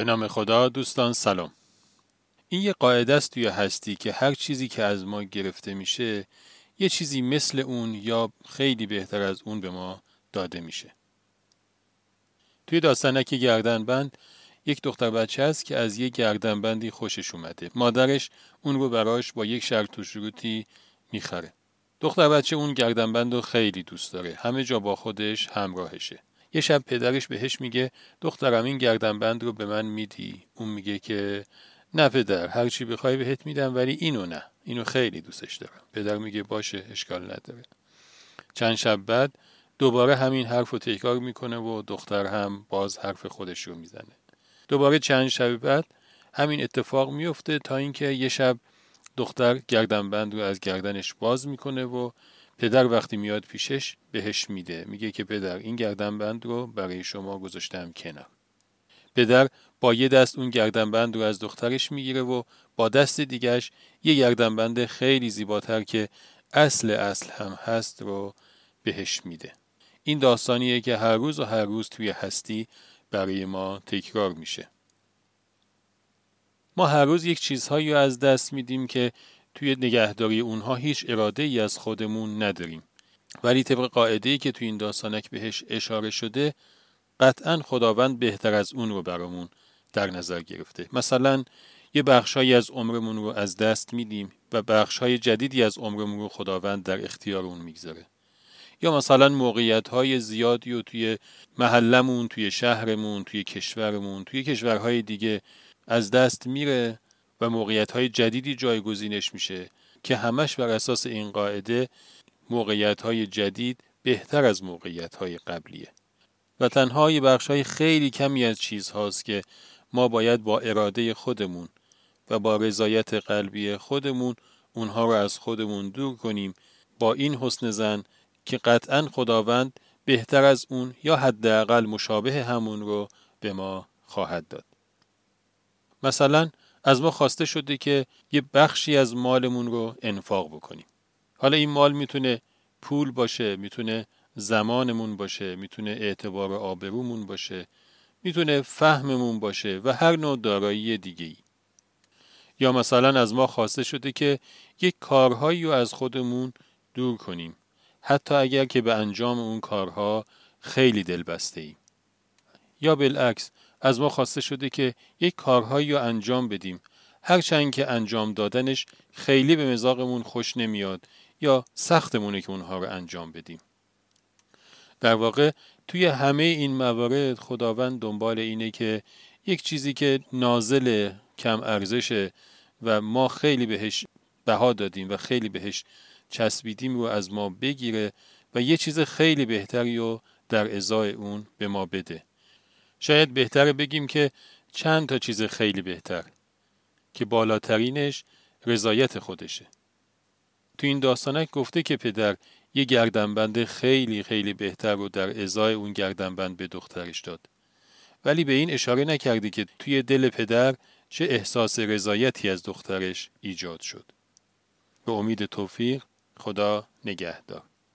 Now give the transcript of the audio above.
به نام خدا دوستان سلام. این یه قاعده است توی هستی که هر چیزی که از ما گرفته میشه یه چیزی مثل اون یا خیلی بهتر از اون به ما داده میشه. توی داستانک گردنبند یک دختر بچه است که از یک گردنبندی خوشش اومده. مادرش اون رو براش با یک شرط و شروطی می‌خره. دختر بچه اون گردنبند رو خیلی دوست داره. همه جا با خودش همراهشه. یه شب پدرش بهش میگه دخترم این گردنبند رو به من میدی. اون میگه که نه پدر هر چی بخوای بهت میدم ولی اینو نه اینو خیلی دوستش دارم. پدر میگه باشه اشکال نداره. چند شب بعد دوباره همین حرف رو تکرار می‌کنه و دختر هم باز حرف خودش رو می‌زنه. دوباره چند شب بعد همین اتفاق میفته تا اینکه یه شب دختر گردنبند رو از گردنش باز می‌کنه و پدر وقتی میاد پیشش بهش میده. میگه که پدر این گردنبند رو برای شما گذاشتم کنار. پدر با یه دست اون گردنبند رو از دخترش می‌گیره و با دست دیگش یه گردنبند خیلی زیباتر که اصل اصل هم هست رو بهش میده. این داستانیه که هر روز و هر روز توی هستی برای ما تکرار میشه. ما هر روز یک چیزهایی رو از دست میدیم که توی نگهداری اونها هیچ اراده ای از خودمون نداریم. ولی طبق قاعده ای که توی این داستانک بهش اشاره شده قطعا خداوند بهتر از اون رو برامون در نظر گرفته. مثلا یه بخشهایی از عمرمون رو از دست میدیم و بخشهای جدیدی از عمرمون رو خداوند در اختیار اون می‌گذاره. یا مثلا موقعیت های زیادی و توی محلمون توی شهرمون توی کشورمون توی کشورهای دیگه از دست میره و موقعیت های جدیدی جایگزینش میشه که همش بر اساس این قاعده موقعیت های جدید بهتر از موقعیت های قبلیه. و تنها یه بخش های خیلی کمی از چیزهاست که ما باید با اراده خودمون و با رضایت قلبی خودمون اونها رو از خودمون دور کنیم با این حسن زن که قطعا خداوند بهتر از اون یا حداقل مشابه همون رو به ما خواهد داد. مثلا از ما خواسته شده که یه بخشی از مالمون رو انفاق بکنیم حالا این مال می‌تونه پول باشه می‌تونه زمانمون باشه می‌تونه اعتبار آبرومون باشه می‌تونه فهممون باشه و هر نوع دارایی دیگه ای. یا مثلا از ما خواسته شده که یک کارهایی رو از خودمون دور کنیم حتی اگر که به انجام اون کارها خیلی دلبسته ایم. یا بالعکس از ما خواسته شده که یک کارهایی رو انجام بدیم. هرچند که انجام دادنش خیلی به مزاقمون خوش نمیاد یا سختمونه که اونها رو انجام بدیم. در واقع توی همه این موارد خداوند دنبال اینه که یک چیزی که نازل کم ارزشه و ما خیلی بهش بها دادیم و خیلی بهش چسبیدیم رو از ما بگیره و یه چیز خیلی بهتری رو در ازای اون به ما بده. شاید بهتره بگیم که چند تا چیز خیلی بهتر که بالاترینش رضایت خودشه. تو این داستانک گفته که پدر یه گردنبند خیلی خیلی بهتر رو در ازای اون گردنبند به دخترش داد. ولی به این اشاره نکردی که توی دل پدر چه احساس رضایتی از دخترش ایجاد شد. به امید توفیق خدا نگهدار.